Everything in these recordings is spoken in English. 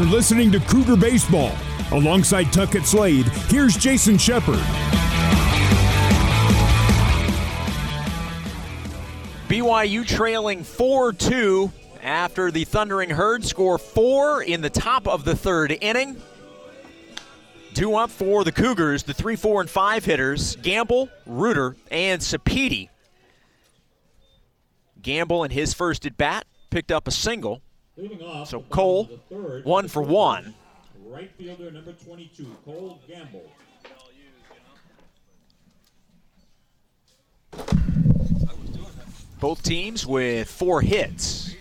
You're listening to Cougar Baseball. Alongside Tuckett Slade, here's Jason Shepard. BYU trailing 4 2 after the Thundering Herd score four in the top of the third inning. Two up for the Cougars, the 3, 4, and 5 hitters Gamble, Reuter, and Sapiti. Gamble in his first at bat picked up a single. So Cole, one for one. Right fielder number 22, Cole Gamble. Both teams with four hits.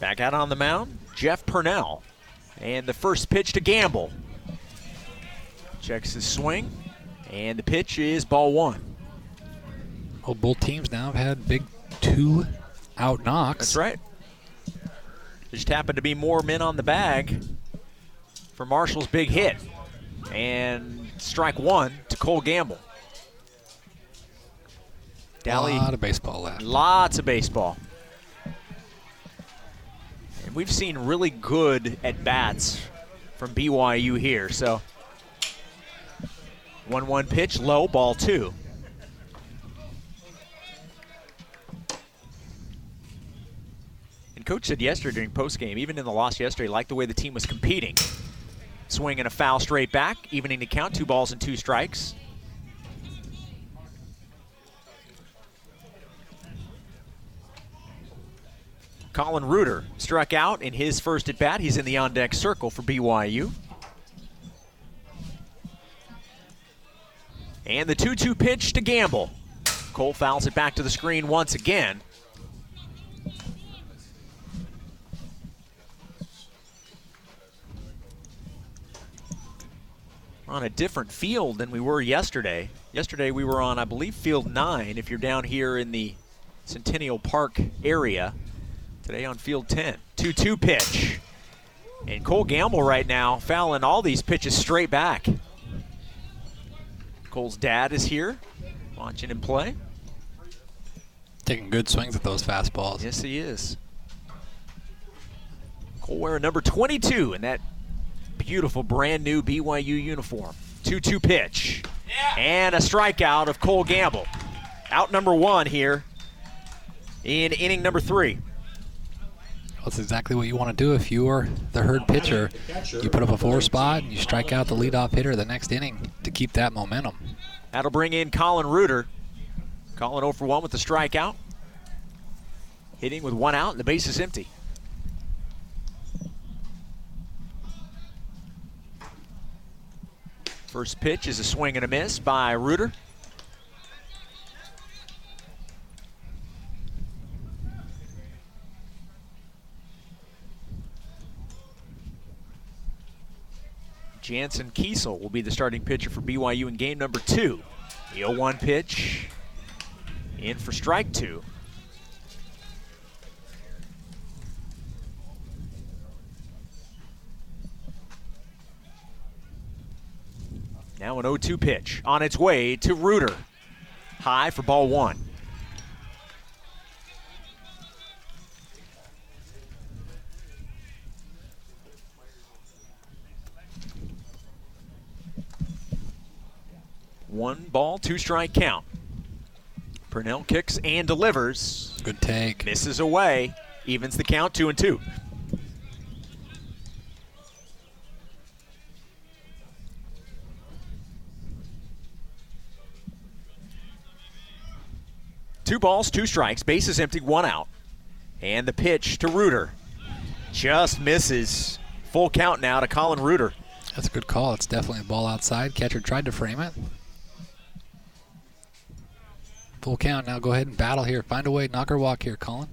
Back out on the mound, Jeff Purnell. And the first pitch to Gamble. Checks his swing, and the pitch is ball one. Well, both teams now have had big two out knocks. That's right. Just happened to be more men on the bag for Marshall's big hit. And strike one to Cole Gamble. Dally, a lot of baseball left. Lots of baseball. And we've seen really good at bats from BYU here. So 1 1 pitch, low, ball two. And coach said yesterday during postgame, even in the loss yesterday, liked the way the team was competing. Swinging a foul straight back, evening the count, two balls and two strikes. Colin Reuter struck out in his first at bat. He's in the on deck circle for BYU. And the 2 2 pitch to Gamble. Cole fouls it back to the screen once again. On a different field than we were yesterday. Yesterday we were on, I believe, field nine if you're down here in the Centennial Park area. Today on field 10. 2 2 pitch. And Cole Gamble right now fouling all these pitches straight back. Cole's dad is here watching him play. Taking good swings at those fastballs. Yes, he is. Cole wearing number 22 in that beautiful brand new BYU uniform. 2 2 pitch. Yeah. And a strikeout of Cole Gamble. Out number one here in inning number three. That's exactly what you want to do if you are the herd pitcher. You put up a four spot and you strike out the leadoff hitter the next inning to keep that momentum. That'll bring in Colin Reuter. Colin 0 for 1 with the strikeout. Hitting with one out and the base is empty. First pitch is a swing and a miss by Reuter. Jansen Kiesel will be the starting pitcher for BYU in game number two. The 0 1 pitch in for strike two. Now an 0 2 pitch on its way to Reuter. High for ball one. One ball, two strike count. Purnell kicks and delivers. Good take. Misses away. Evens the count, two and two. Two balls, two strikes, bases empty, one out. And the pitch to Reuter. Just misses. Full count now to Colin Reuter. That's a good call. It's definitely a ball outside. Catcher tried to frame it. Full count. Now go ahead and battle here. Find a way. Knock or walk here, Colin.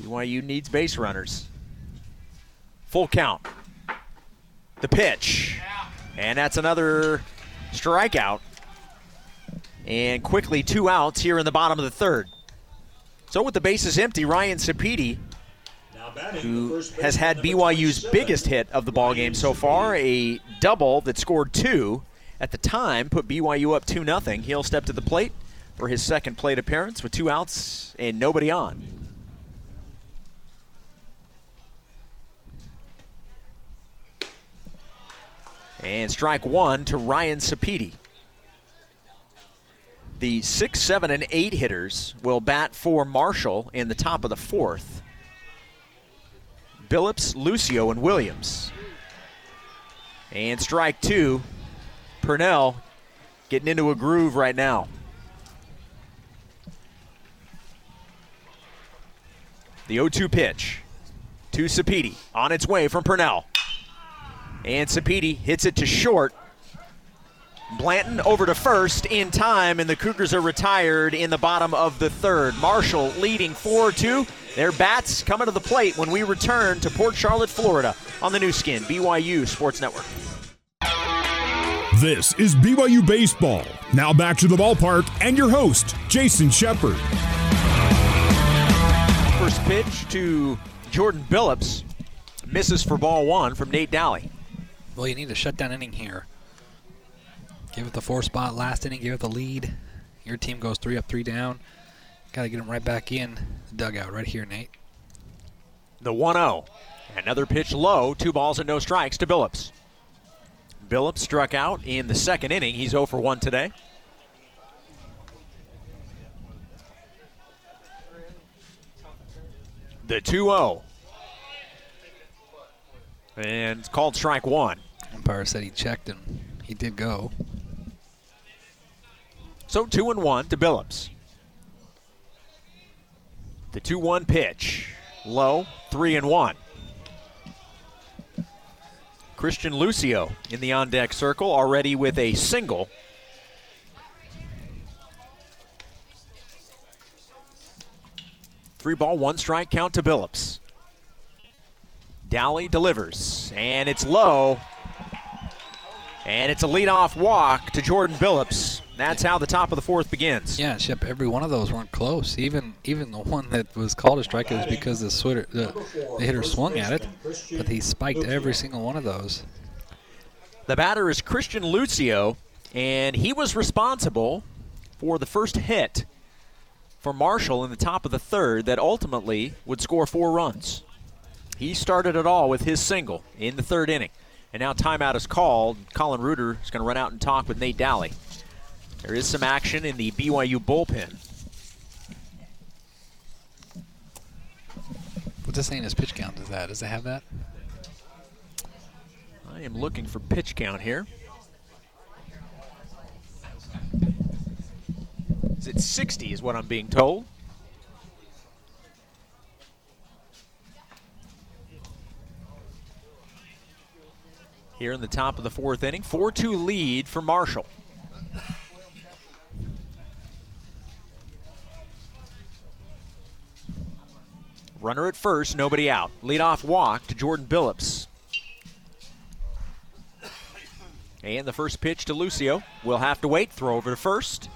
BYU needs base runners. Full count. The pitch. And that's another strikeout. And quickly, two outs here in the bottom of the third. So with the bases empty, Ryan Sapiti, who has had BYU's biggest hit of the ball game so far, a double that scored two at the time, put BYU up 2 0. He'll step to the plate for his second plate appearance with two outs and nobody on. And strike one to Ryan Sapiti. The six, seven, and eight hitters will bat for Marshall in the top of the fourth. Billups, Lucio, and Williams. And strike two, Purnell getting into a groove right now. The 0 2 pitch to Sapiti on its way from Purnell. And Sapiti hits it to short. Blanton over to first in time, and the Cougars are retired in the bottom of the third. Marshall leading 4 2. Their bats coming to the plate when we return to Port Charlotte, Florida on the Nu Skin, BYU Sports Network. This is BYU Baseball. Now back to the ballpark and your host, Jason Shepard. First pitch to Jordan Billups. Misses for ball one from Nate Dowley. Well, you need a shutdown inning here. Give it the four spot last inning, give it the lead. Your team goes three up, three down. Got to get them right back in the dugout right here, Nate. The 1 0. Another pitch low, two balls and no strikes to Billups. Billups struck out in the second inning. He's 0 for 1 today. The 2 0. And it's called strike one. Umpire said he checked and he did go. So 2 and 1 to Billups. The 2 1 pitch. Low, 3 and 1. Christian Lucio in the on deck circle, already with a single. Three ball, one strike count to Billups. Dowley delivers, and it's low. And it's a leadoff walk to Jordan Billups. That's how the top of the fourth begins. Yeah, Shep. Every one of those weren't close. Even even the one that was called a strike was because the, switter, the, the hitter swung at it, but he spiked every single one of those. The batter is Christian Lucio, and he was responsible for the first hit for Marshall in the top of the third that ultimately would score four runs. He started it all with his single in the third inning. And now timeout is called. Colin Reuter is going to run out and talk with Nate Dowley. There is some action in the BYU bullpen. What's this saying his pitch count? Does that? Does it have that? I am looking for pitch count here. Is it 60 is what I'm being told. Here in the top of the fourth inning, 4 2 lead for Marshall. Runner at first, nobody out. Leadoff walk to Jordan Billups. And the first pitch to Lucio. We'll have to wait. Throw over to first.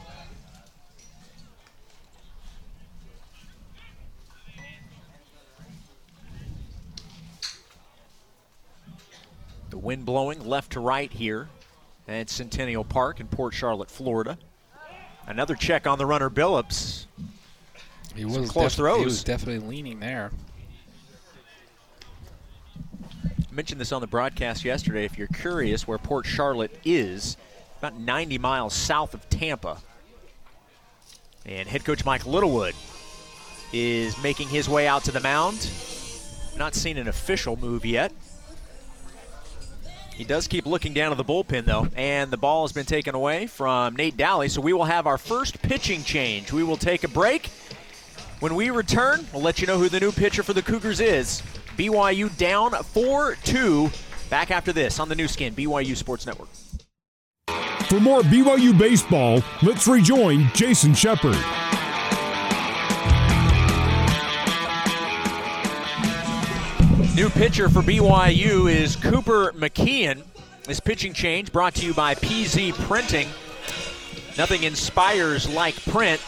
The wind blowing left to right here at Centennial Park in Port Charlotte, Florida. Another check on the runner Billups. He was close def- throws. He was definitely leaning there. I mentioned this on the broadcast yesterday. If you're curious where Port Charlotte is, about 90 miles south of Tampa. And head coach Mike Littlewood is making his way out to the mound. Not seen an official move yet. He does keep looking down at the bullpen, though, and the ball has been taken away from Nate Dowley, so we will have our first pitching change. We will take a break. When we return, we'll let you know who the new pitcher for the Cougars is. BYU down 4 2. Back after this on the Nu Skin, BYU Sports Network. For more BYU baseball, let's rejoin Jason Shepard. New pitcher for BYU is Cooper McKeon. This pitching change brought to you by PZ Printing. Nothing inspires like print.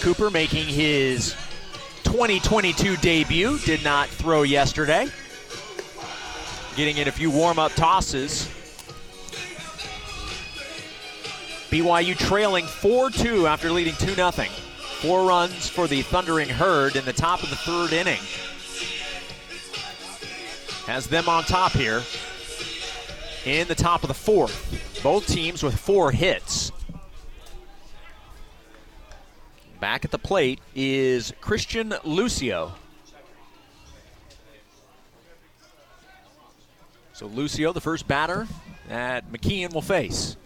Cooper making his 2022 debut. Did not throw yesterday. Getting in a few warm up tosses. BYU trailing 4 2 after leading 2 0. Four runs for the Thundering Herd in the top of the third inning. Has them on top here in the top of the fourth. Both teams with four hits. Back at the plate is Christian Lucio. So Lucio, the first batter that McKeon will face.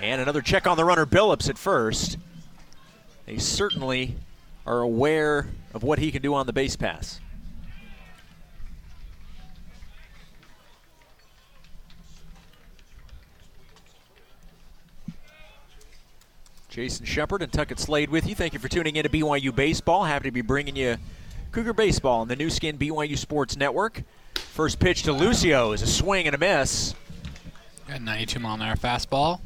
And another check on the runner, Billups at first. They certainly are aware of what he can do on the base pass. Jason Shepard and Tuckett Slade with you. Thank you for tuning in to BYU Baseball. Happy to be bringing you Cougar Baseball on the Nu Skin BYU Sports Network. First pitch to Lucio is a swing and a miss. Got 92 mile an hour fastball.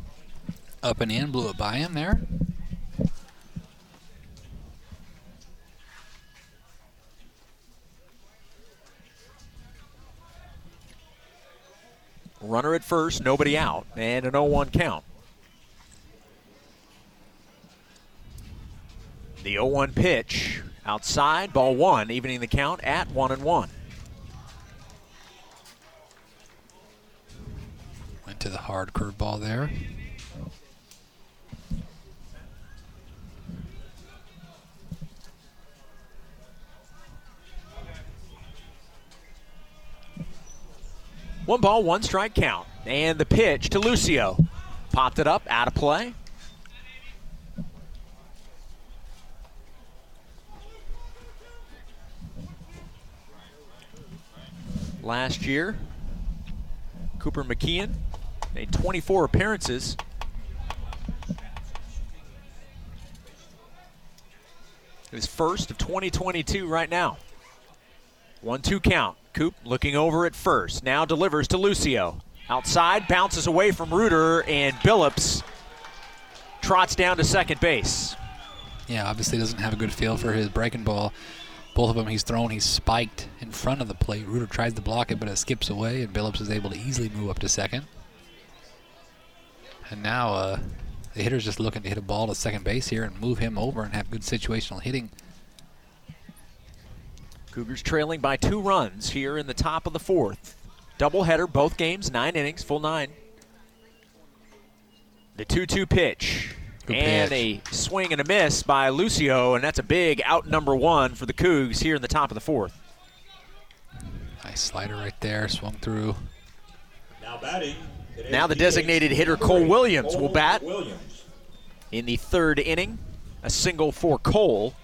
Up and in, blew it by him there. Runner at first, nobody out, and an 0 1 count. The 0 1 pitch outside, ball one, evening the count at 1 and 1. Went to the hard curveball there. One ball, one strike count. And the pitch to Lucio. Popped it up, out of play. Last year, Cooper McKeon made 24 appearances. His first of 2022 right now. 1 2 count. Coop looking over at first. Now delivers to Lucio. Outside, bounces away from Reuter, and Billups trots down to second base. Yeah, obviously doesn't have a good feel for his breaking ball. Both of them he's thrown, he's spiked in front of the plate. Reuter tries to block it, but it skips away, and Billups is able to easily move up to second. And now uh, the hitter's just looking to hit a ball to second base here and move him over and have good situational hitting. Cougars trailing by two runs here in the top of the fourth. Doubleheader, both games, nine innings, full nine. The 2 2 pitch. Good and pitch. a swing and a miss by Lucio, and that's a big out number one for the Cougs here in the top of the fourth. Nice slider right there, swung through. Now batting. Now the designated hitter, Cole eight, Williams, will bat. Williams. In the third inning, a single for Cole.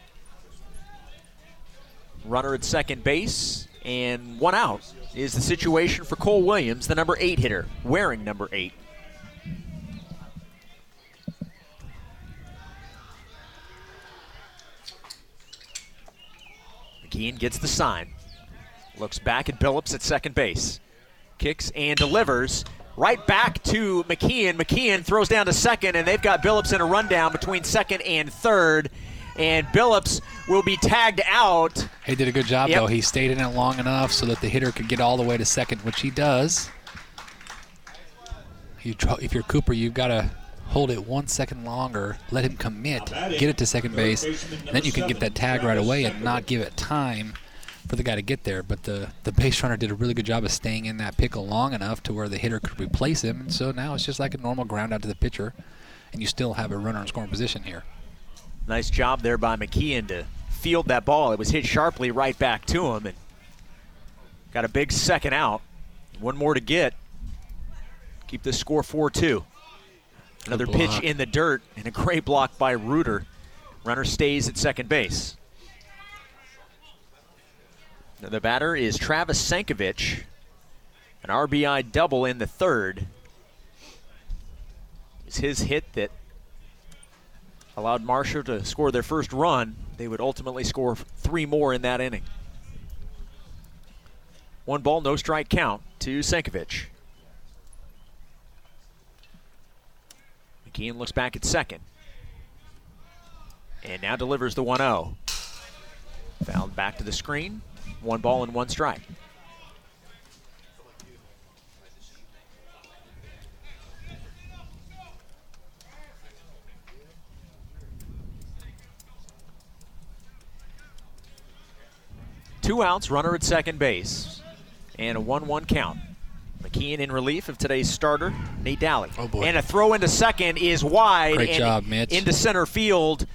Runner at second base, and one out is the situation for Cole Williams, the number eight hitter, wearing number eight. McKeon gets the sign. Looks back at Billups at second base. Kicks and delivers right back to McKeon. McKeon throws down to second, and they've got Billups in a rundown between second and third. And Billups will be tagged out. He did a good job, Yep. though. He stayed in it long enough so that the hitter could get all the way to second, which he does. You if you're Cooper, you've got to hold it one second longer, let him commit, get it to second base, and then you can get that tag right away and not give it time for the guy to get there. But the, the base runner did a really good job of staying in that pickle long enough to where the hitter could replace him. And so now it's just like a normal ground out to the pitcher, and you still have a runner in scoring position here. Nice job there by McKeon to field that ball. It was hit sharply right back to him and got a big second out. One more to get. Keep this score 4 2. Another pitch in the dirt and a great block by Reuter. Runner stays at second base. Now the batter is Travis Sankovic. An RBI double in the third. It's his hit that allowed Marshall to score their first run. They would ultimately score three more in that inning. One ball, no strike count to Sankovic. Keane looks back at second. And now delivers the 1 0. Fouled back to the screen. One ball and one strike. Two outs, runner at second base, and a 1 1 count. McKeon in relief of today's starter, Nate Daly. Oh, boy. And a throw into second is wide. Great and job, Mitch. Into center field.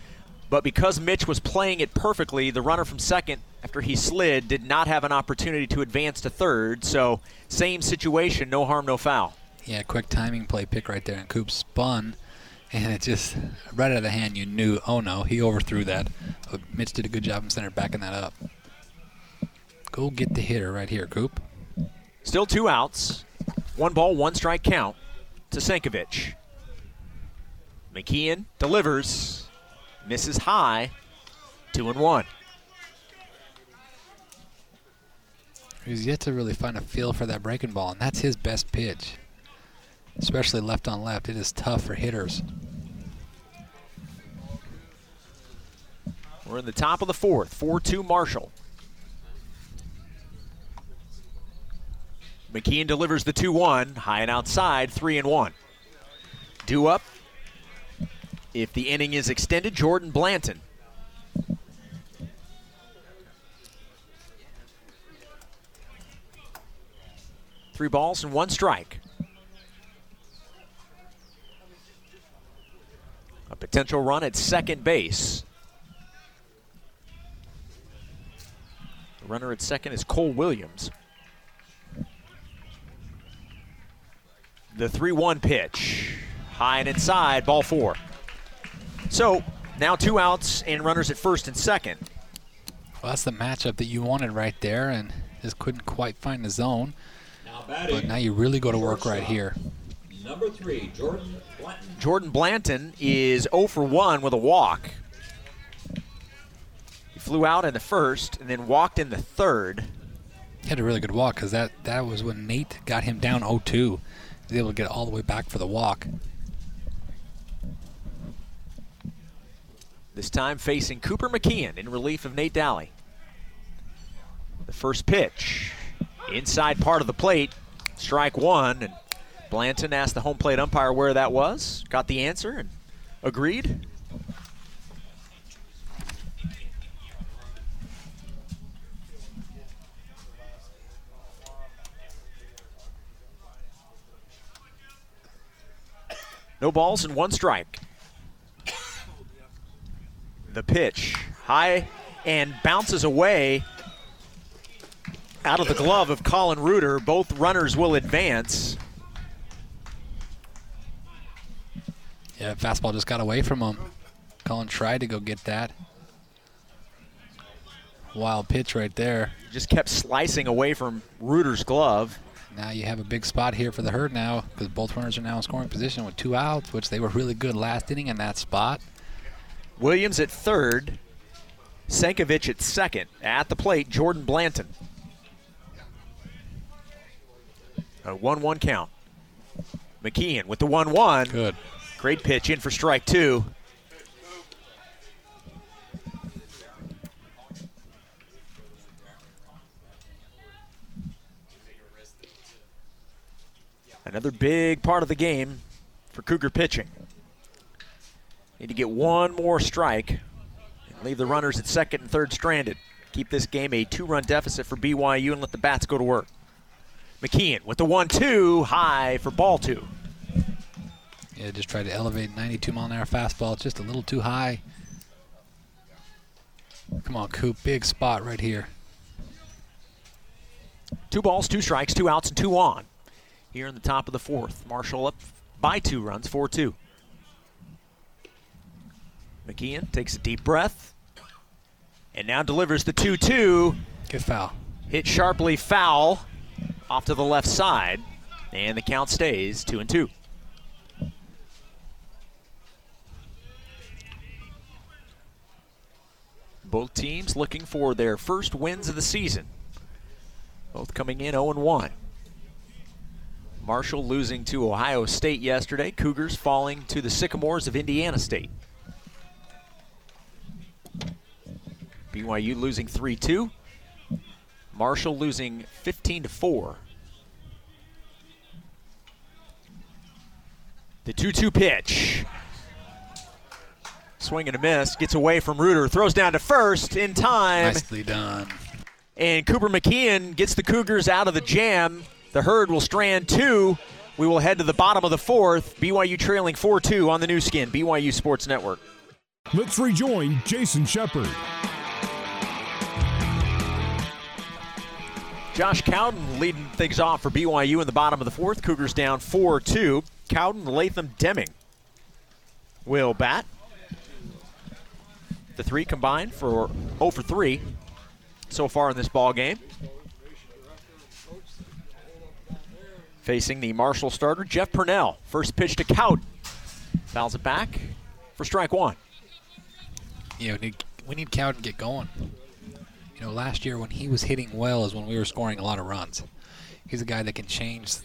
But because Mitch was playing it perfectly, the runner from second, after he slid, did not have an opportunity to advance to third. So, same situation, no harm, no foul. Yeah, quick timing play pick right there. And Coop spun, and it just, right out of the hand, you knew, oh no, he overthrew that. Mitch did a good job in center backing that up. Go get the hitter right here, Coop. Still two outs. One ball, one strike count to Sankovic. McKeon delivers, misses high, two and one. He's yet to really find a feel for that breaking ball, and that's his best pitch. Especially left on left. It is tough for hitters. We're in the top of the fourth, 4 2 Marshall. McKeon delivers the 2 1, high and outside, 3 and 1. Due up, if the inning is extended, Jordan Blanton. Three balls and one strike. A potential run at second base. The runner at second is Cole Williams. The 3 1 pitch. High and inside, ball four. So now two outs and runners at first and second. Well, that's the matchup that you wanted right there, and just couldn't quite find the zone. Now. But now you really go to work right here. Number three, Jordan Blanton. Jordan Blanton is 0 for 1 with a walk. He flew out in the first and then walked in the third. He had a really good walk because that, that was when Nate got him down 0-2. He was able to get all the way back for the walk. This time facing Cooper McKeon in relief of Nate Daly. The first pitch, inside part of the plate, strike one, and Blanton asked the home plate umpire where that was. Got the answer and agreed. No balls and one strike. The pitch, high and bounces away out of the glove of Colin Reuter. Both runners will advance. Yeah, fastball just got away from him. Colin tried to go get that. Wild pitch right there. Just kept slicing away from Reuter's glove. Now you have a big spot here for the herd now because both runners are now in scoring position with two outs, which they were really good last inning in that spot. Williams at third. Sankovic at second. At the plate, Jordan Blanton. A 1 1 count. McKeon with the 1 1. Good. Great pitch in for strike two. Another big part of the game for Cougar pitching. Need to get one more strike and leave the runners at second and third stranded. Keep this game a two run deficit for BYU and let the bats go to work. McKeon with the 1 2 high for ball two. Yeah, just tried to elevate 92 mile an hour fastball. It's just a little too high. Come on, Coop. Big spot right here. Two balls, two strikes, two outs, and two on. Here in the top of the fourth. Marshall up by two runs, 4 2. McKeon takes a deep breath and now delivers the 2 2. Good foul. Hit sharply foul off to the left side, and the count stays 2 and 2. Both teams looking for their first wins of the season. Both coming in 0 1. Marshall losing to Ohio State yesterday. Cougars falling to the Sycamores of Indiana State. BYU losing 3 2. Marshall losing 15 to 4. The 2 2 pitch. Swing and a miss. Gets away from Reuter. Throws down to first in time. Nicely done. And Cooper McKeon gets the Cougars out of the jam. The herd will strand two. We will head to the bottom of the fourth. BYU trailing 4 2 on the Nu Skin, BYU Sports Network. Let's rejoin Jason Shepard. Josh Cowden leading things off for BYU in the bottom of the fourth. Cougars down 4 2. Cowden, Latham, Deming will bat. The three combined for 0 for 3 so far in this ball game. Facing the Marshall starter, Jeff Purnell. First pitch to Cowden. Fouls it back for strike one. You know, need, we need Cowden to get going. You know, last year when he was hitting well is when we were scoring a lot of runs. He's a guy that can change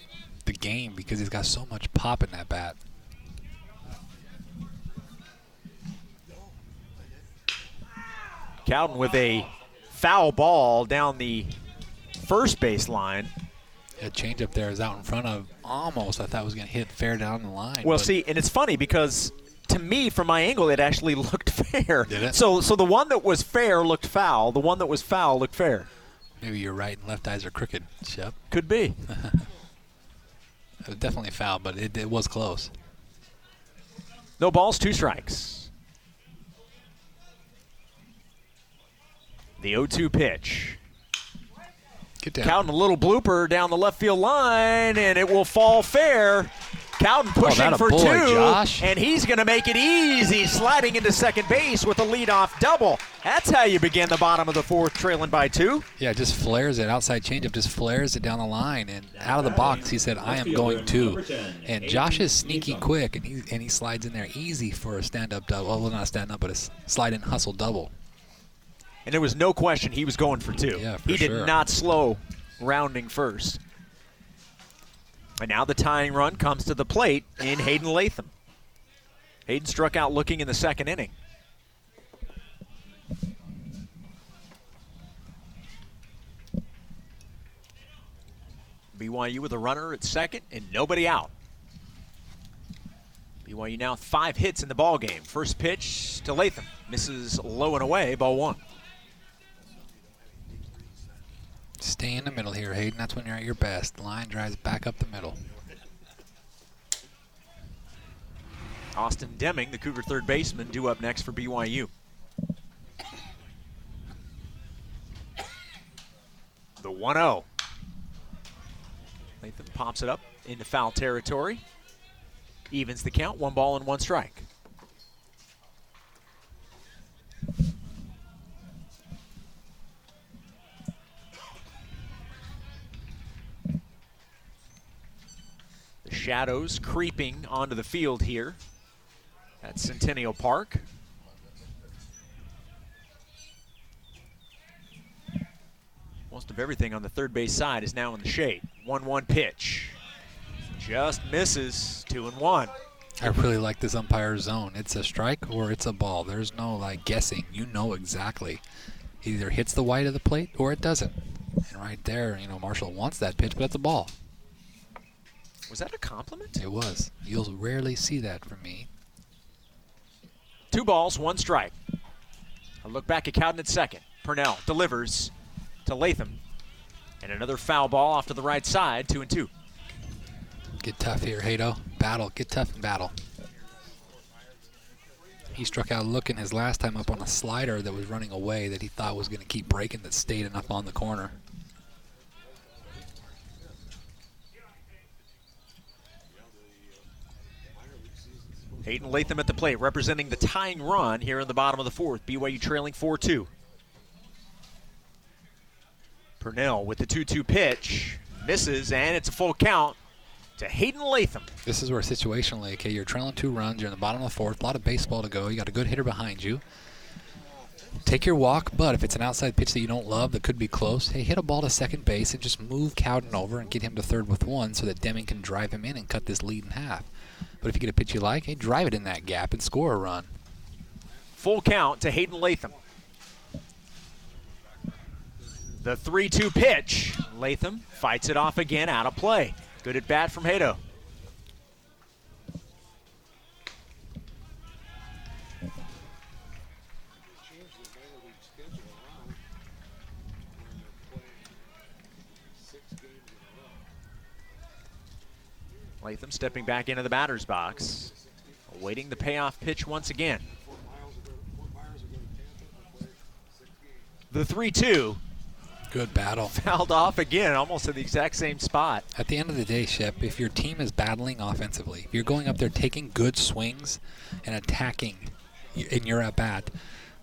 the game because he's got so much pop in that bat. Cowden with a foul ball down the first base line. A changeup there is out in front of almost. I thought it was going to hit fair down the line. Well, see, and it's funny because to me, from my angle, it actually looked fair. Did it? So, so the one that was fair looked foul. The one that was foul looked fair. maybe your right and left eyes are crooked, Shep. Could be. It was definitely foul, but it, it was close. No balls, two strikes. The 0-2 pitch. Get down. Cowden a little blooper down the left field line, and it will fall fair. Cowden oh, pushing that a for boy, two, Josh. and he's going to make it easy, sliding into second base with a leadoff double. That's how you begin the bottom of the fourth, trailing by two. Yeah, just flares it. Outside changeup just flares it down the line. And out of the box, he said, I am going to. And Josh is sneaky quick, and he, and he slides in there easy for a stand up double. Well, not a stand up, but a slide and hustle double. And there was no question he was going for two. Yeah, for he sure. did not slow rounding first. And now the tying run comes to the plate in Hayden Latham. Hayden struck out looking in the second inning. BYU with a runner at second and nobody out. BYU now five hits in the ball game. First pitch to Latham misses low and away, ball one. Stay in the middle here, Hayden. That's when you're at your best. The Line drives back up the middle. Austin Deming, the Cougar third baseman, due up next for BYU. The 1 0. Latham pops it up into foul territory. Evens the count, one ball and one strike. Shadows creeping onto the field here at Centennial Park. Most of everything on the third base side is now in the shade. 1 1 pitch. Just misses. 2 and 1. I really like this umpire zone. It's a strike or it's a ball. There's no like guessing. You know exactly. It either hits the white of the plate or it doesn't. And right there, you know, Marshall wants that pitch, but it's a ball. Was that a compliment? It was. You'll rarely see that from me. Two balls, one strike. A look back at Cowden at second. Purnell delivers to Latham. And another foul ball off to the right side, two and two. Get tough here, Hato. Battle. Get tough and battle. He struck out looking his last time up on a slider that was running away that he thought was going to keep breaking that stayed enough on the corner. Hayden Latham at the plate, representing the tying run here in the bottom of the fourth. BYU trailing 4 2. Purnell with the 2 2 pitch. Misses, and it's a full count to Hayden Latham. This is where situationally, okay, you're trailing two runs, you're in the bottom of the fourth, a lot of baseball to go, you got a good hitter behind you. Take your walk, but if it's an outside pitch that you don't love that could be close, hey, hit a ball to second base and just move Cowden over and get him to third with one so that Deming can drive him in and cut this lead in half. But if you get a pitch you like, hey, drive it in that gap and score a run. Full count to Hayden Latham. The 3 2 pitch. Latham fights it off again, out of play. Good at bat from Hato. Latham stepping back into the batter's box, awaiting the payoff pitch once again. The 3 2 Good battle. fouled off again, almost in the exact same spot. At the end of the day, Shep, if your team is battling offensively, if you're going up there taking good swings and attacking in your at bat,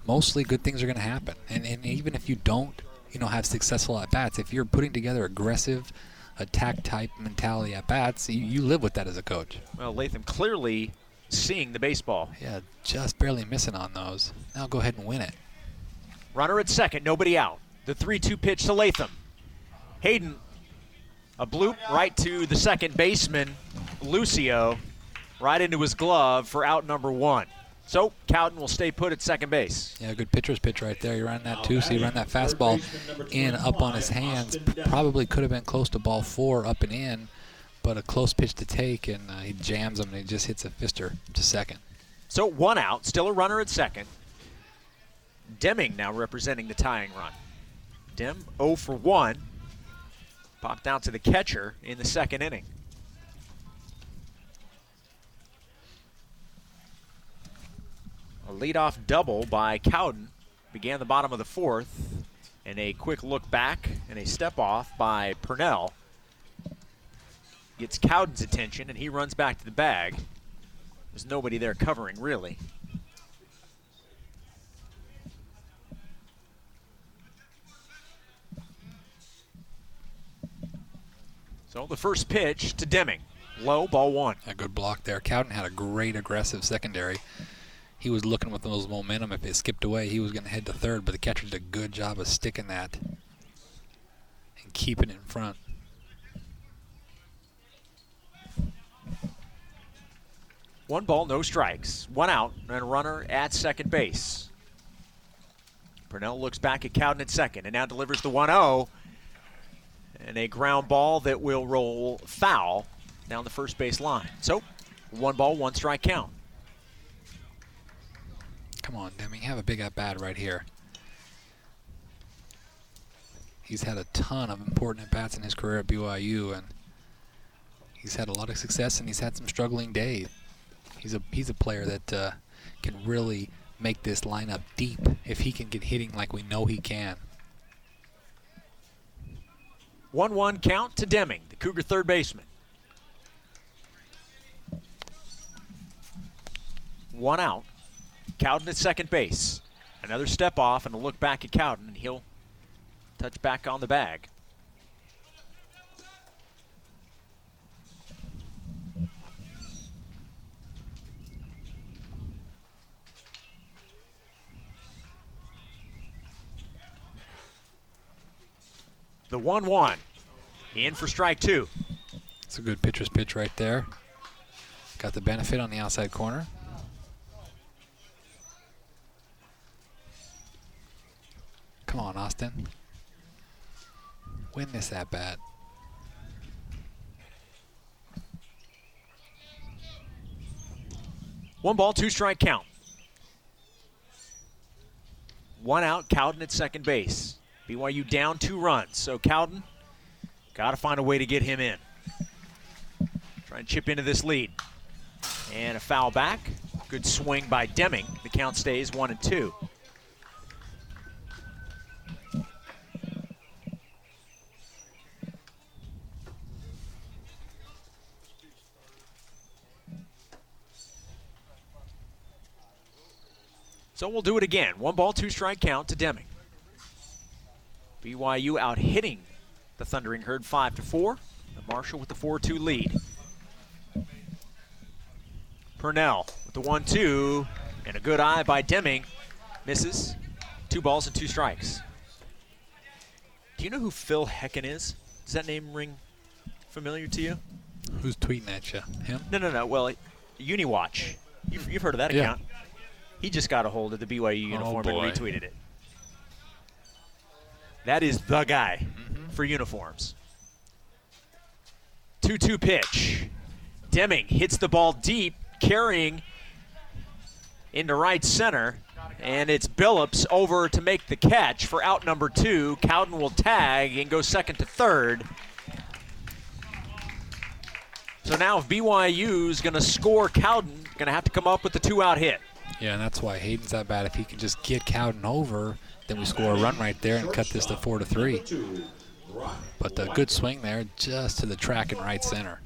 mostly good things are going to happen. And, and even if you don't, you know, have successful at bats, if you're putting together aggressive attack type mentality at bats, you, you live with that as a coach. Well, Latham clearly seeing the baseball. Yeah, just barely missing on those. Now go ahead and win it. Runner at second, nobody out. The 3 2 pitch to Latham. Hayden, a bloop right to the second baseman, Lucio, right into his glove for out number one. So Cowden will stay put at second base. Yeah, good pitcher's pitch right there. He ran that too, so he ran that fastball in up on his hands. Probably could have been close to ball four up and in, but a close pitch to take, and uh, he jams him and he just hits a fister to second. So one out, still a runner at second. Deming now representing the tying run. Dem 0 for 1. Popped out to the catcher in the second inning. A leadoff double by Cowden began the bottom of the fourth, and a quick look back and a step off by Purnell gets Cowden's attention, and he runs back to the bag. There's nobody there covering, really. So the first pitch to Deming. Low, ball one. A good block there. Cowden had a great aggressive secondary. He was looking with those momentum. If it skipped away, he was going to head to third, but the catcher did a good job of sticking that and keeping it in front. One ball, no strikes. One out, and a runner at second base. Purnell looks back at Cowden at second and now delivers the 1 0. And a ground ball that will roll foul down the first base line. So, one ball, one strike count. Come on, Deming, have a big at bat right here. He's had a ton of important at bats in his career at BYU, and he's had a lot of success, and he's had some struggling days. He's a he's a player that uh, can really make this lineup deep if he can get hitting like we know he can. 1 1 count to Deming, the Cougar third baseman. One out. Cowden at second base. Another step off and a look back at Cowden, and he'll touch back on the bag. The 1 1. In for strike two. It's a good pitcher's pitch right there. Got the benefit on the outside corner. Come on, Austin. Win this at bat. One ball, two strike count. One out, Cowden at second base. BYU down two runs, so Cowden got to find a way to get him in. Try and chip into this lead. And a foul back. Good swing by Deming. The count stays one and two. So we'll do it again. One ball, two strike count to Deming. BYU out hitting the Thundering Herd 5 to 4. The Marshall with the 4 2 lead. Purnell with the 1 2. And a good eye by Deming. Misses. Two balls and two strikes. Do you know who Phil Hecken is? Does that name ring familiar to you? Who's tweeting at you? Him? No, no, no. Well, Uniwatch. You've, you've heard of that Yeah. account. He just got a hold of the BYU uniform boy. and retweeted it. That is the guy Mm-hmm. for uniforms. 2 2 pitch. Deming hits the ball deep, carrying into right center. And it's Billups over to make the catch for out number two. Cowden will tag and go second to third. So now if BYU is going to score Cowden, going to have to come up with the two-out hit. Yeah, and that's why Hayden's that bad. If he can just get Cowden over, then we score a run right there and cut this to four to three. But the good swing there, just to the track and right center.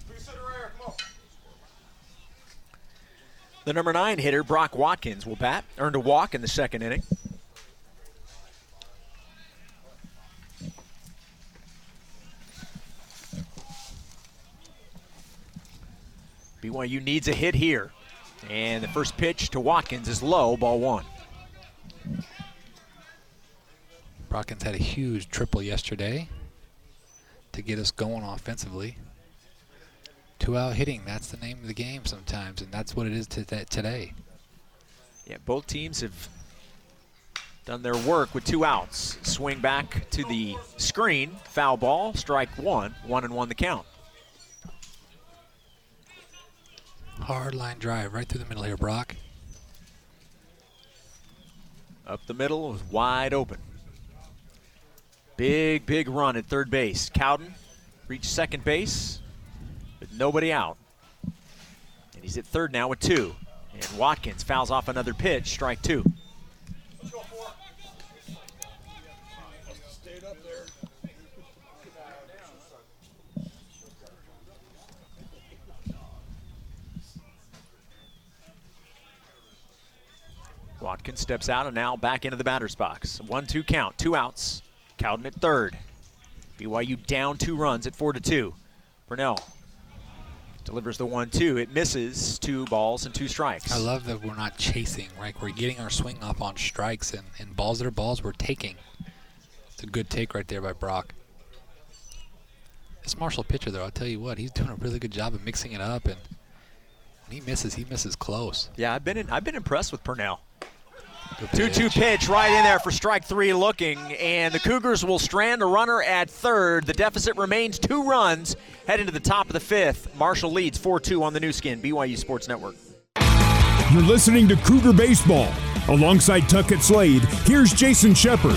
The number nine hitter, Brock Watkins, will bat. Earned a walk in the second inning. BYU needs a hit here. And the first pitch to Watkins is low, ball one. Brockins had a huge triple yesterday to get us going offensively. Two out hitting, that's the name of the game sometimes, and that's what it is today. Yeah, both teams have done their work with two outs. Swing back to the screen, foul ball, strike one, one and one the count. Hard line drive right through the middle here, Brock. Up the middle was wide open. Big, big run at third base. Cowden reached second base but nobody out. And he's at third now with two. And Watkins fouls off another pitch, strike two. Watkins steps out and now back into the batter's box. One two count, two outs. Cowden at third. BYU down two runs at four to two. Burnell delivers the one two. It misses two balls and two strikes. I love that we're not chasing, right? We're getting our swing off on strikes and, and balls that are balls we're taking. It's a good take right there by Brock. This Marshall pitcher, though, I'll tell you what, he's doing a really good job of mixing it up, and when he misses, he misses close. Yeah, I've been in, I've been impressed with Purnell. Good 2 2 pitch. right in there for strike three looking, and the Cougars will strand a runner at third. The deficit remains two runs heading to the top of the fifth. Marshall leads 4 2 on the Nu Skin, BYU Sports Network. You're listening to Cougar Baseball. Alongside Tuckett Slade, here's Jason Shepard.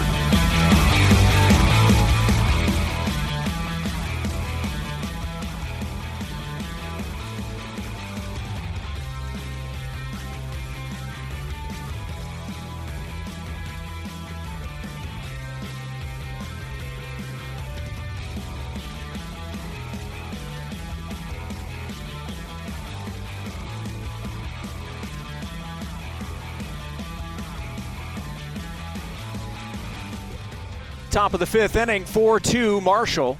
Top of the fifth inning, 4 2 Marshall.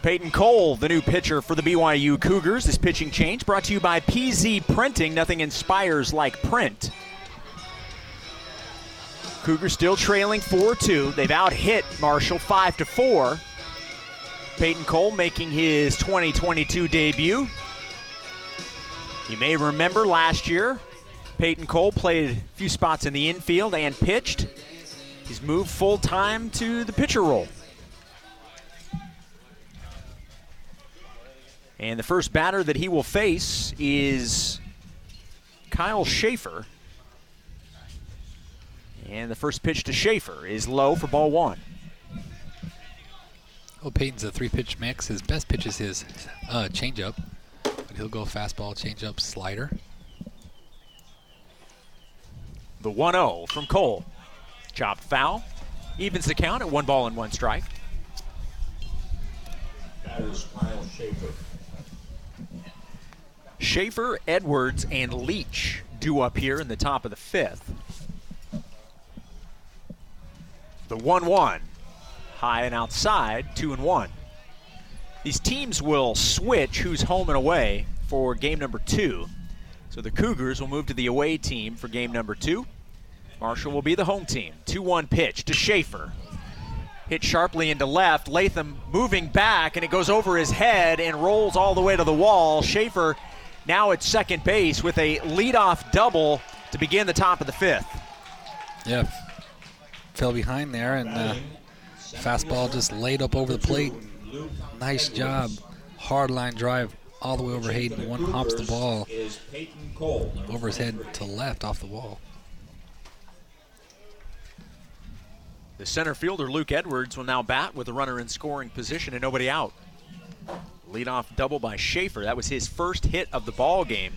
Peyton Cole, the new pitcher for the BYU Cougars. This pitching change brought to you by PZ Printing. Nothing inspires like print. Cougars still trailing 4 2. They've out hit Marshall 5 to 4. Peyton Cole making his 2022 debut. You may remember last year, Peyton Cole played a few spots in the infield and pitched. He's moved full time to the pitcher role. And the first batter that he will face is Kyle Schaefer. And the first pitch to Schaefer is low for ball one. Well, Peyton's a three-pitch mix. His best pitch is his uh, changeup, but he'll go fastball, changeup, slider. The 1 0 from Cole. Chopped foul. Evens the count at one ball and one strike. Batters Kyle Schaefer. Schaefer, Edwards, and Leach due up here in the top of the fifth. The 1 1. High and outside, 2 and 1. These teams will switch who's home and away for game number two. So the Cougars will move to the away team for game number two. Marshall will be the home team. 2 1 pitch to Schaefer. Hit sharply into left. Latham moving back, and it goes over his head and rolls all the way to the wall. Schaefer now at second base with a leadoff double to begin the top of the fifth. Yeah, fell behind there, and uh, fastball just laid up over the plate. Nice job. Hard line drive all the way over Hayden. One hops the ball over his head to left off the wall. The center fielder, Luke Edwards, will now bat with a runner in scoring position and nobody out. Leadoff double by Schaefer. That was his first hit of the ball game.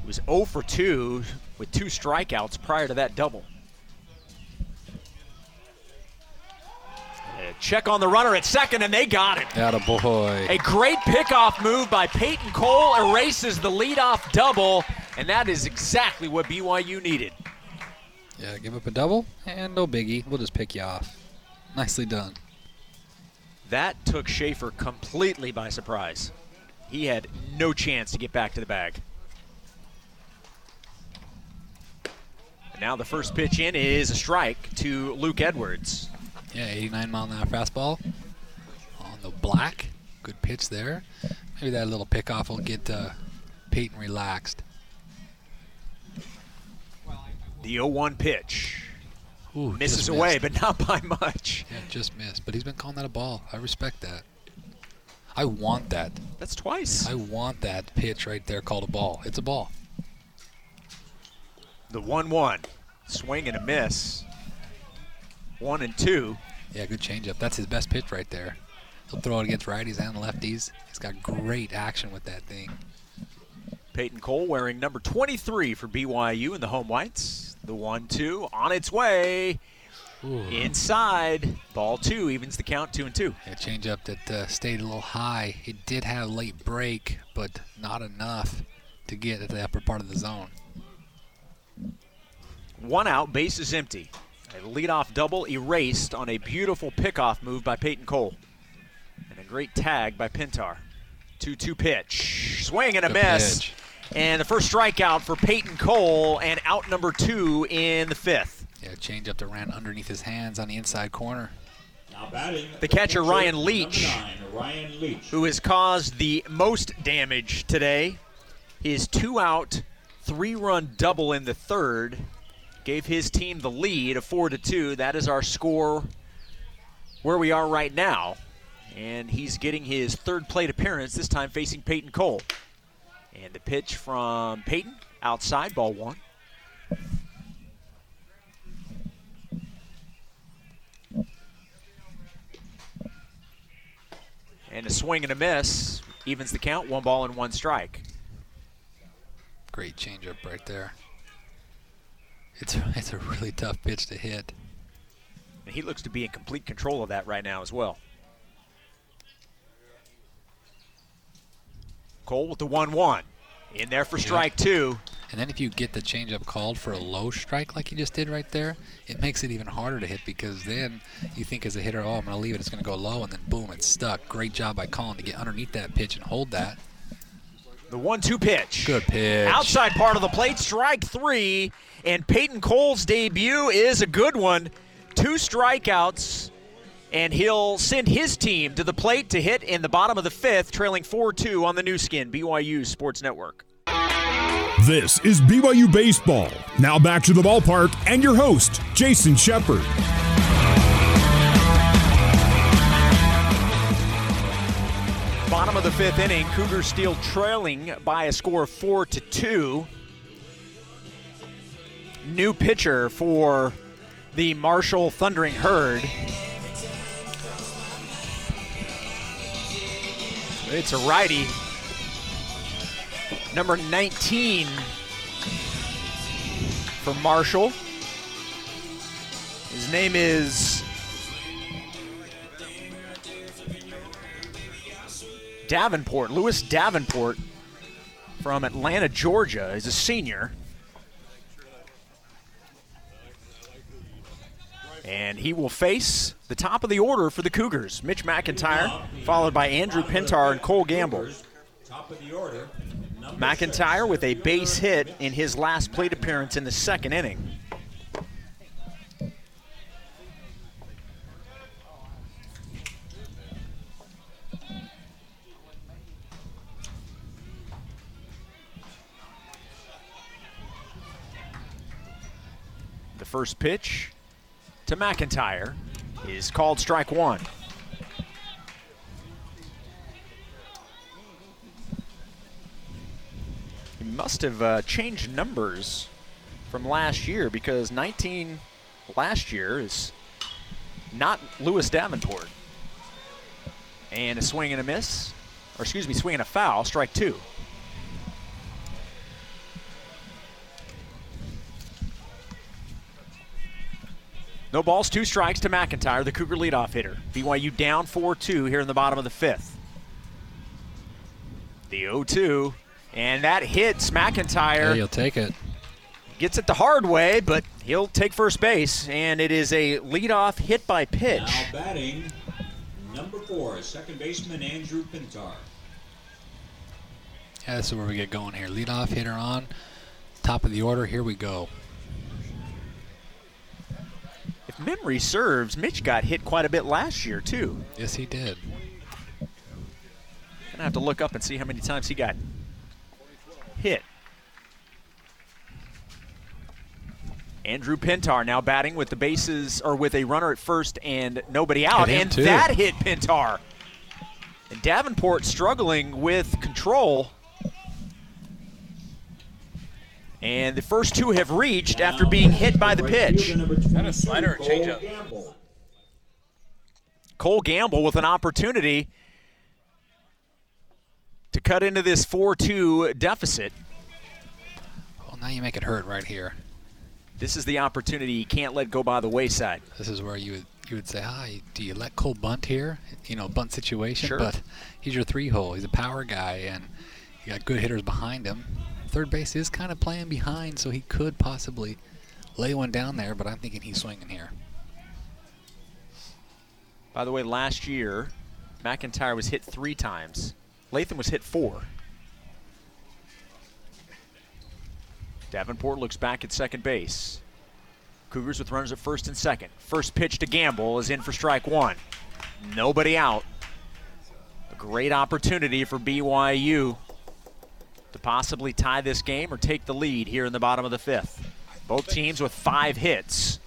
He was 0 for 2 with two strikeouts prior to that double. A check on the runner at second, and they got him. Atta boy. A great pickoff move by Peyton Cole erases the leadoff double, and that is exactly what BYU needed. Yeah, give up a double, and no biggie. We'll just pick you off. Nicely done. That took Schaefer completely by surprise. He had no chance to get back to the bag. And now the first pitch in is a strike to Luke Edwards. Yeah, 89 mile an hour fastball on the black. Good pitch there. Maybe that little pickoff will get uh, Peyton relaxed. The 0 1 pitch. Ooh, Misses away, but not by much. Yeah, just missed. But he's been calling that a ball. I respect that. I want that. That's twice. I want that pitch right there called a ball. It's a ball. The 1 1. Swing and a miss. One and two. Yeah, good changeup. That's his best pitch right there. He'll throw it against righties and lefties. He's got great action with that thing. Peyton Cole wearing number 23 for BYU in the home whites. The 1 2 on its way. Ooh. Inside. Ball two evens the count, two and two. Yeah, changeup that uh, stayed a little high. It did have a late break, but not enough to get at the upper part of the zone. One out, base is empty. A leadoff double erased on a beautiful pickoff move by Peyton Cole. And a great tag by Pintar. 2 2 pitch. Swing and a Good miss. pitch. And the first strikeout for Peyton Cole, and out number two in the fifth. Yeah, changeup that ran underneath his hands on the inside corner. Now batting. The catcher, pitcher, Ryan Leach. nine, Ryan Leach. who has caused the most damage today. His two out, three run double in the third gave his team the lead of 4 to 2. That is our score where we are right now. And he's getting his third plate appearance, this time facing Peyton Cole. And the pitch from Peyton, outside, ball one. And a swing and a miss evens the count, one ball and one strike. Great changeup right there. It's it's a really tough pitch to hit. And he looks to be in complete control of that right now as well. Cole with the 1 1. In there for strike two. And then if you get the changeup called for a low strike like you just did right there, it makes it even harder to hit because then you think as a hitter, oh, I'm going to leave it, it's going to go low, and then boom, it's stuck. Great job by Colin to get underneath that pitch and hold that. The 1 2 pitch. Good pitch. Outside part of the plate, strike three. And Peyton Cole's debut is a good one. Two strikeouts. And he'll send his team to the plate to hit in the bottom of the fifth, trailing 4 2 on the Nu Skin, BYU Sports Network. This is BYU Baseball. Now back to the ballpark and your host, Jason Shepard. Of the fifth inning, Cougars still trailing by a score of four to two. New pitcher for the Marshall Thundering Herd. It's a righty. Number 19 for Marshall. His name is Davenport, Lewis Davenport from Atlanta, Georgia, is a senior. And he will face the top of the order for the Cougars. Mitch McIntyre, followed by Andrew Pintar and Cole Gamble. McIntyre with a base hit in his last plate appearance in the second inning. The first pitch to McIntyre is called strike one. He must have uh, changed numbers from last year because 19 last year is not Lewis Davenport. And a swing and a miss, or excuse me, swing and a foul, strike two. No balls, two strikes to McIntyre, the Cougar leadoff hitter. BYU down 4 2 here in the bottom of the fifth. The 0 2, and that hits McIntyre. Yeah, he'll take it. Gets it the hard way, but he'll take first base, and it is a leadoff hit by pitch. Now batting, number four, second baseman Andrew Pintar. Yeah, this is where we get going here. Leadoff hitter on, top of the order. Here we go. If memory serves, Mitch got hit quite a bit last year, too. Yes, he did. Gonna have to look up and see how many times he got hit. Andrew Pintar now batting with the bases or with a runner at first and nobody out, and that hit Pintar. And Davenport struggling with control. And the first two have reached after being hit by the pitch. That a slider or changeup? Cole Gamble with an opportunity to cut into this 4 2 deficit. Well, now you make it hurt right here. This is the opportunity you can't let go by the wayside. This is where you would you would say, ah, do you let Cole bunt here? You know, bunt situation. Sure. But he's your three hole. He's a power guy, and you got good hitters behind him. Third base is kind of playing behind, so he could possibly lay one down there. But I'm thinking he's swinging here. By the way, last year, McIntyre was hit three times. Latham was hit four. Davenport looks back at second base. Cougars with runners at first and second. First pitch to Gamble is in for strike one. Nobody out. A great opportunity for BYU to possibly tie this game or take the lead here in the bottom of the fifth. Both teams with five hits.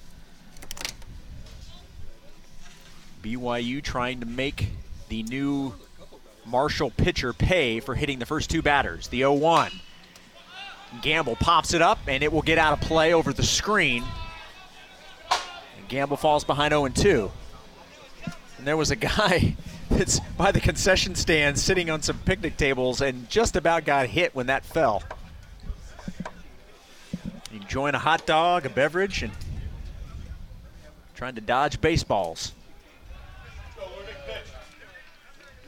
BYU trying to make the new Marshall pitcher pay for hitting the first two batters. The 0 1. Gamble pops it up, and it will get out of play over the screen. And Gamble falls behind 0 2. And there was a guy that's by the concession stand sitting on some picnic tables and just about got hit when that fell. Enjoying a hot dog, a beverage, and trying to dodge baseballs.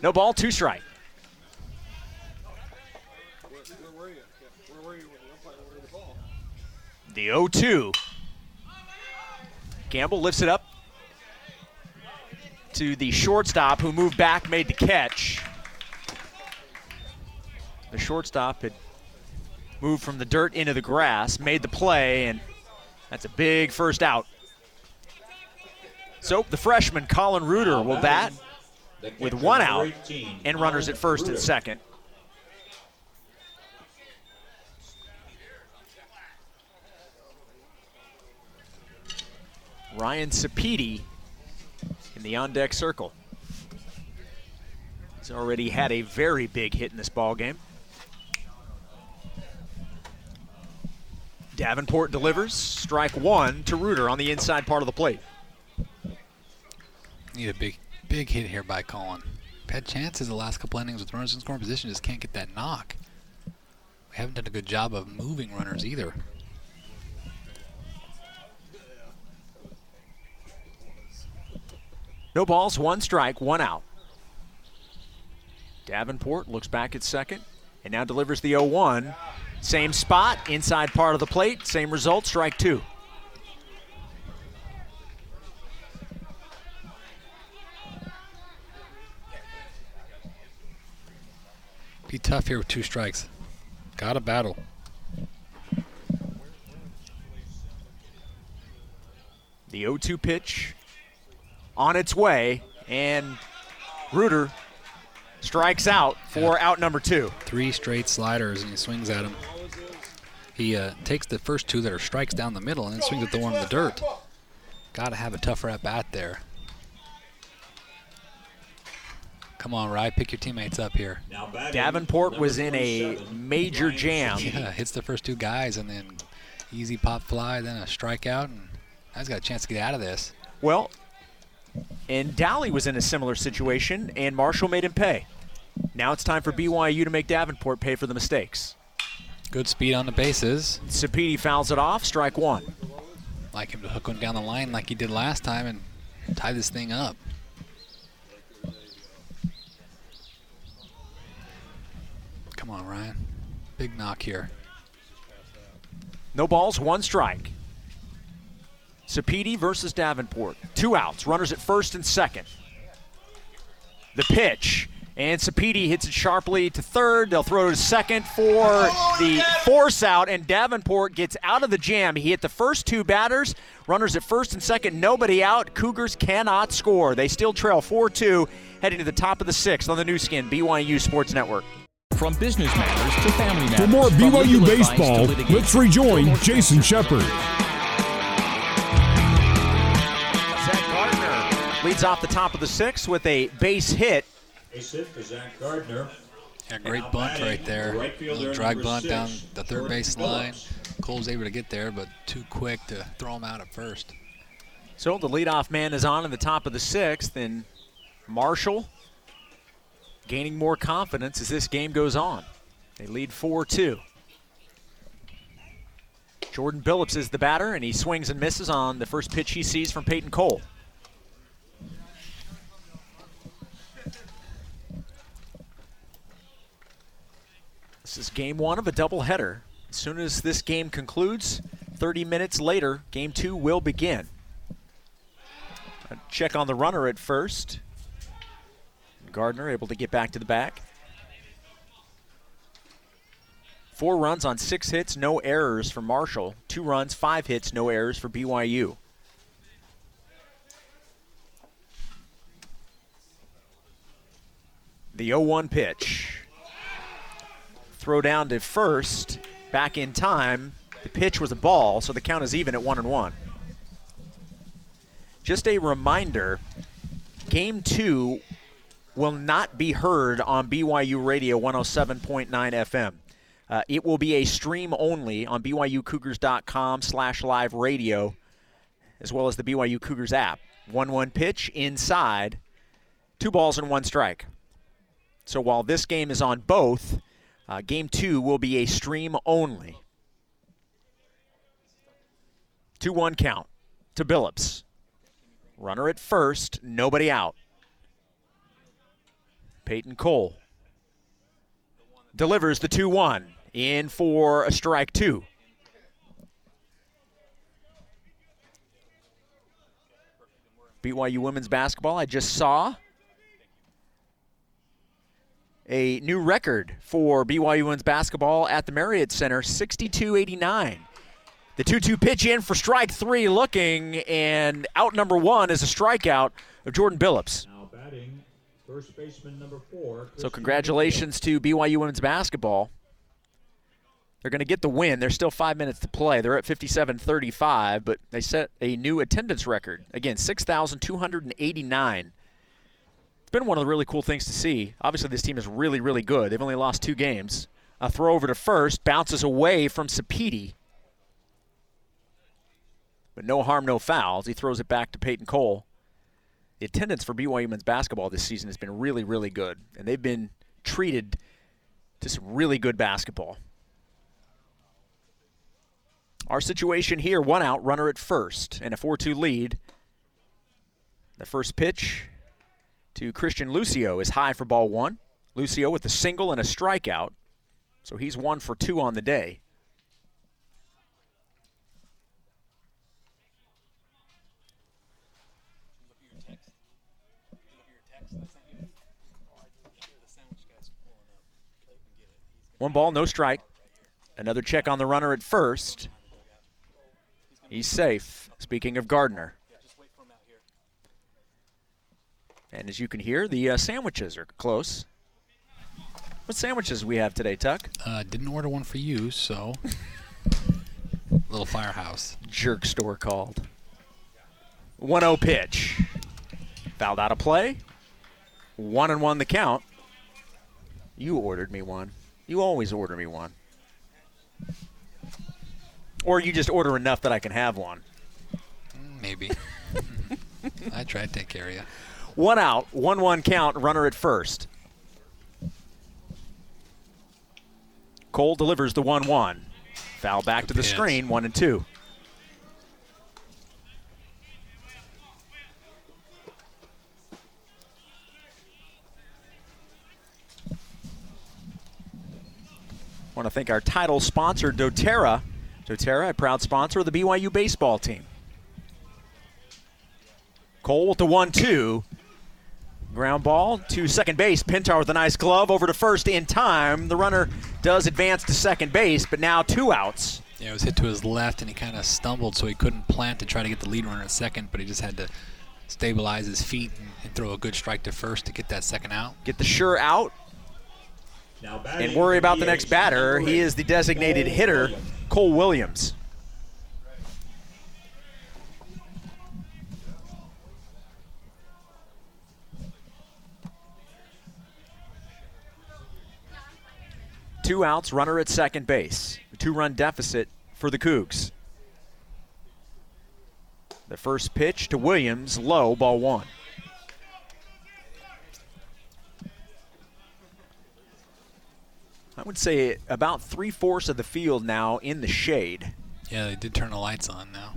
No ball, two strike. The 0 2. Gamble lifts it up to the shortstop who moved back, made the catch. The shortstop had moved from the dirt into the grass, made the play, and that's a big first out. So the freshman Colin Reuter will bat with one out and runners at first and second. Ryan Sapiti in the on deck circle. He's already had a very big hit in this ball game. Davenport delivers strike one to Reuter on the inside part of the plate. Need a big, big hit here by Colin. Had chances the last couple innings with runners in scoring position, just can't get that knock. We haven't done a good job of moving runners either. No balls, one strike, one out. Davenport looks back at second and now delivers the 0 1. Same spot, inside part of the plate, same result, strike two. Be tough here with two strikes. Got to battle. The 0 2 pitch on its way, and Reuter strikes out for out number two. Three straight sliders, and he swings at him. He uh, takes the first two that are strikes down the middle and then swings at the one in the dirt. Got to have a tougher at bat there. Come on, Rye, pick your teammates up here. Now Davenport was in a major jam. Yeah, hits the first two guys and then easy pop fly, then a strikeout, and now he's got a chance to get out of this. Well, and Dally was in a similar situation, and Marshall made him pay. Now it's time for BYU to make Davenport pay for the mistakes. Good speed on the bases. Sapiti fouls it off, strike one. Like him to hook one down the line like he did last time and tie this thing up. Come on, Ryan. Big knock here. No balls, one strike. Sapiti versus Davenport. Two outs, runners at first and second. The pitch, and Sapiti hits it sharply to third. They'll throw to second for the force out, and Davenport gets out of the jam. He hit the first two batters. Runners at first and second, nobody out. Cougars cannot score. They still trail 4 2, heading to the top of the sixth on the Nu Skin, BYU Sports Network. From business matters to family matters. For more BYU legal advice to baseball, let's rejoin Jason Shepard. Leads off the top of the sixth with a base hit. Base hit for Zach Gardner. Yeah, great bunt right there. right Little drag bunt six, down the third Jordan base line. Phillips. Cole's able to get there, but too quick to throw him out at first. So the leadoff man is on in the top of the sixth, and Marshall gaining more confidence as this game goes on. They lead 4 2. Jordan Billups is the batter, and he swings and misses on the first pitch he sees from Peyton Cole. This is game one of a doubleheader. As soon as this game concludes, 30 minutes later, game two will begin. A check on the runner at first. Gardner able to get back to the back. Four runs on six hits, no errors for Marshall. Two runs, five hits, no errors for BYU. The 0 1 pitch. Throw down to first, back in time. The pitch was a ball, so the count is even at 1 and 1. Just a reminder game two will not be heard on BYU Radio 107.9 FM. Uh, it will be a stream only on BYUCougars.com slash live radio, as well as the BYU Cougars app. 1 1 pitch inside, two balls and one strike. So while this game is on both, uh, game two will be a stream only. 2 1 count to Billups. Runner at first, nobody out. Peyton Cole delivers the 2 1 in for a strike two. BYU women's basketball, I just saw a new record for BYU women's basketball at the Marriott Center 62 89. The 2 2 pitch in for strike three, looking, and out number one is a strikeout of Jordan Billups. Now batting, first baseman number four. So, congratulations to BYU women's basketball. They're going to get the win. There's still five minutes to play. They're at 57 35, but they set a new attendance record. Again, 6,289. Been one of the really cool things to see. Obviously, this team is really, really good. They've only lost two games. A throw over to first, bounces away from Sapiti. But no harm, no fouls. He throws it back to Peyton Cole. The attendance for BYU men's basketball this season has been really, really good, and they've been treated to some really good basketball. Our situation here one out, runner at first, and a 4 2 lead. The first pitch to Christian Lucio is high for ball one. Lucio with a single and a strikeout, so he's one for two on the day. One ball, no strike. Another check on the runner at first. He's safe. Speaking of Gardner. And as you can hear, the uh, sandwiches are close. What sandwiches we have today, Tuck? Uh, didn't order one for you, so. Little firehouse. Jerk store called. 1 0 pitch. Fouled out of play. 1 and 1 the count. You ordered me one. You always order me one. Or you just order enough that I can have one. Maybe. I try to take care of you. One out, 1 1 count, runner at first. Cole delivers the 1 1. Foul back to the screen, 1 and 2. want to thank our title sponsor, doTERRA. doTERRA, a proud sponsor of the BYU baseball team. Cole with the 1 2. Ground ball to second base. Pintar with a nice glove over to first in time. The runner does advance to second base, but now two outs. Yeah, it was hit to his left, and he kind of stumbled, so he couldn't plant to try to get the lead runner at second, but he just had to stabilize his feet and, and throw a good strike to first to get that second out. Get the sure out Now and worry about the next batter. He is the designated hitter, Cole Williams. Two outs, runner at second base. A two run deficit for the Cougs. The first pitch to Williams, low, ball one. I would say about three fourths of the field now in the shade. Yeah, they did turn the lights on now.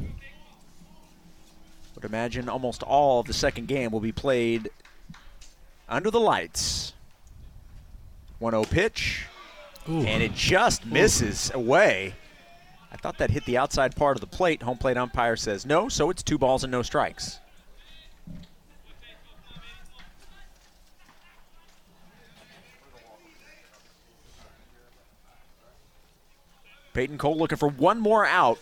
Would imagine almost all of the second game will be played under the lights. 1 0 pitch, Ooh. and it just misses away. I thought that hit the outside part of the plate. Home plate umpire says no, so it's two balls and no strikes. Peyton Cole looking for one more out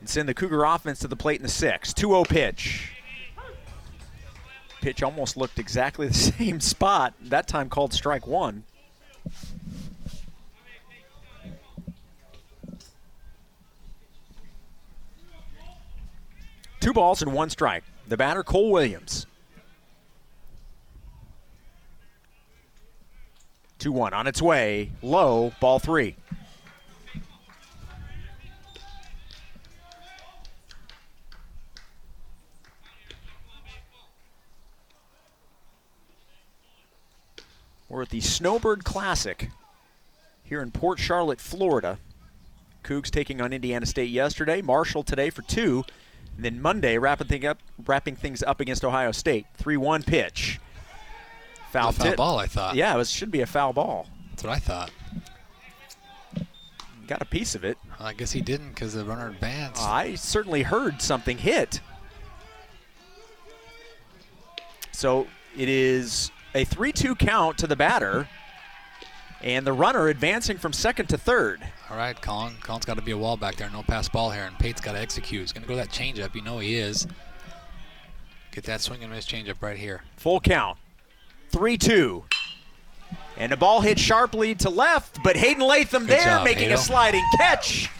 and send the Cougar offense to the plate in the sixth. 2 0 pitch. Pitch almost looked exactly the same spot, that time called strike one. Two balls and one strike. The batter, Cole Williams. 2 1 on its way. Low, ball three. We're at the Snowbird Classic here in Port Charlotte, Florida. Cougs taking on Indiana State yesterday, Marshall today for two, and then Monday wrapping, thing up, wrapping things up against Ohio State. 3 1 pitch. Foul, foul tip. ball, I thought. Yeah, it was, should be a foul ball. That's what I thought. Got a piece of it. I guess he didn't because the runner advanced. I certainly heard something hit. So it is a 3 2 count to the batter, and the runner advancing from second to third. All right, Colin. Colin's got to be a wall back there. No pass ball here, and Pate's got to execute. He's going to go that changeup. You know he is. Get that swing and miss changeup right here. Full count. 3 2. And the ball hit sharply to left, but Hayden Latham Good there job, making a sliding catch.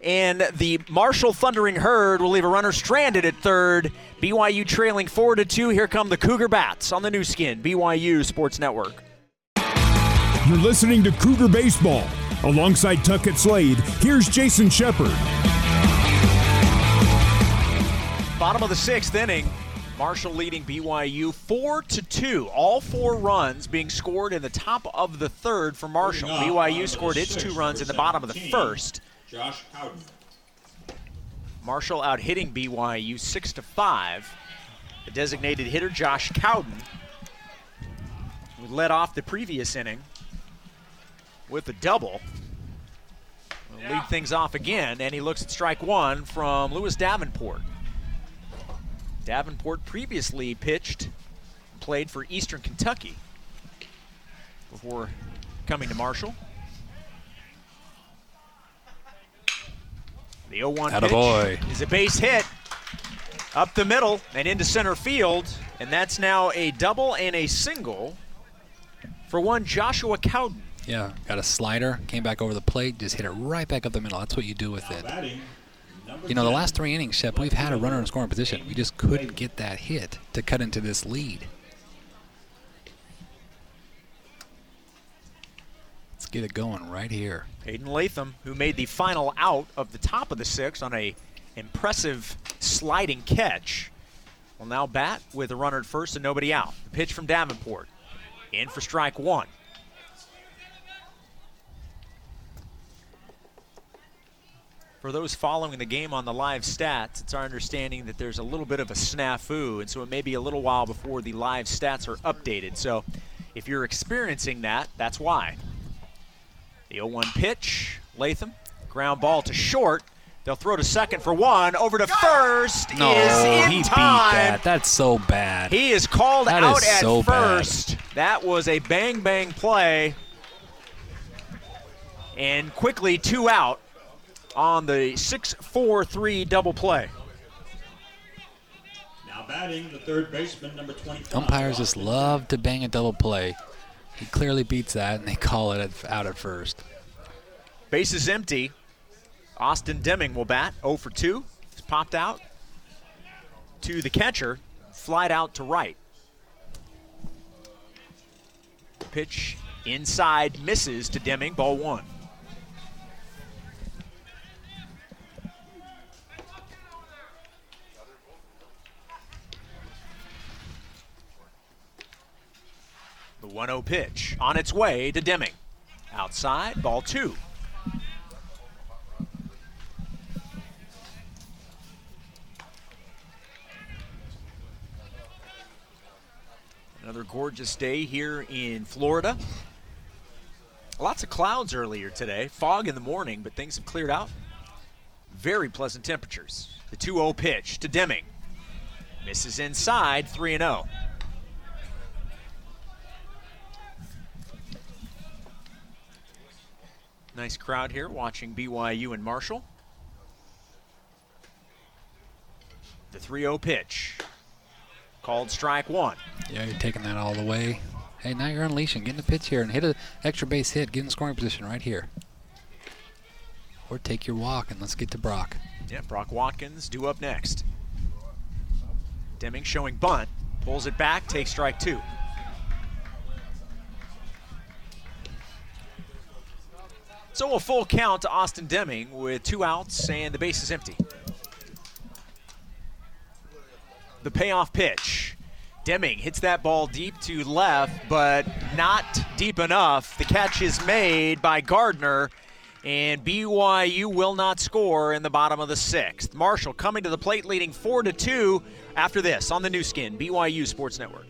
And the Marshall Thundering Herd will leave a runner stranded at third. BYU trailing 4 to 2. Here come the Cougar Bats on the Nu Skin, BYU Sports Network. You're listening to Cougar Baseball. Alongside Tuckett Slade, here's Jason Shepard. Bottom of the sixth inning. Marshall leading BYU four to two. All four runs being scored in the top of the third for Marshall. Leading off, bottom BYU scored its two runs in the bottom of the first. Josh Cowden. Marshall out hitting BYU six to five. The designated hitter Josh Cowden, who led off the previous inning with a double, will lead things off again, and he looks at strike one from Lewis Davenport. Davenport previously pitched, played for Eastern Kentucky before coming to Marshall. The 0-1 Attaboy. pitch is a base hit up the middle and into center field, and that's now a double and a single for one Joshua Cowden. Yeah, got a slider, came back over the plate, just hit it right back up the middle. That's what you do with it. You know, the last three innings, Shep, we've had a runner in scoring position. We just couldn't get that hit to cut into this lead. Let's get it going right here. Hayden Latham, who made the final out of the top of the sixth on a impressive sliding catch. will now bat with a runner at first and nobody out. The pitch from Davenport. In for strike one. For those following the game on the live stats, it's our understanding that there's a little bit of a snafu, and so it may be a little while before the live stats are updated. So if you're experiencing that, that's why. The 0 1 pitch, Latham, ground ball to short. They'll throw to second for one. Over to first No, is in he beat that. That's so bad. He is called That out is at so bad. first. That was a bang bang play. And quickly two out on the 6 4 3 double play. Now batting the third baseman, number 25. Umpires just love to bang a double play. He clearly beats that, and they call it out at first. Base is empty. Austin Deming will bat 0 for 2. He's popped out to the catcher, flied out to right. Pitch inside misses to Deming, ball one. 1 0 pitch on its way to Deming. Outside, ball two. Another gorgeous day here in Florida. Lots of clouds earlier today, fog in the morning, but things have cleared out. Very pleasant temperatures. The 2 0 pitch to Deming. Misses inside, 3 0. Nice crowd here watching BYU and Marshall. The 3 0 pitch. Called strike one. Yeah, you're taking that all the way. Hey, now you're unleashing. Get in the pitch here and hit an extra base hit. Get in scoring position right here. Or take your walk and let's get to Brock. Yeah, Brock Watkins due up next. Deming showing bunt, pulls it back, takes strike two. So a full count to Austin Deming with two outs and the base is empty. The payoff pitch. Deming hits that ball deep to left, but not deep enough. The catch is made by Gardner, and BYU will not score in the bottom of the sixth. Marshall coming to the plate, leading four to two. After this, on the Nu Skin, BYU Sports Network.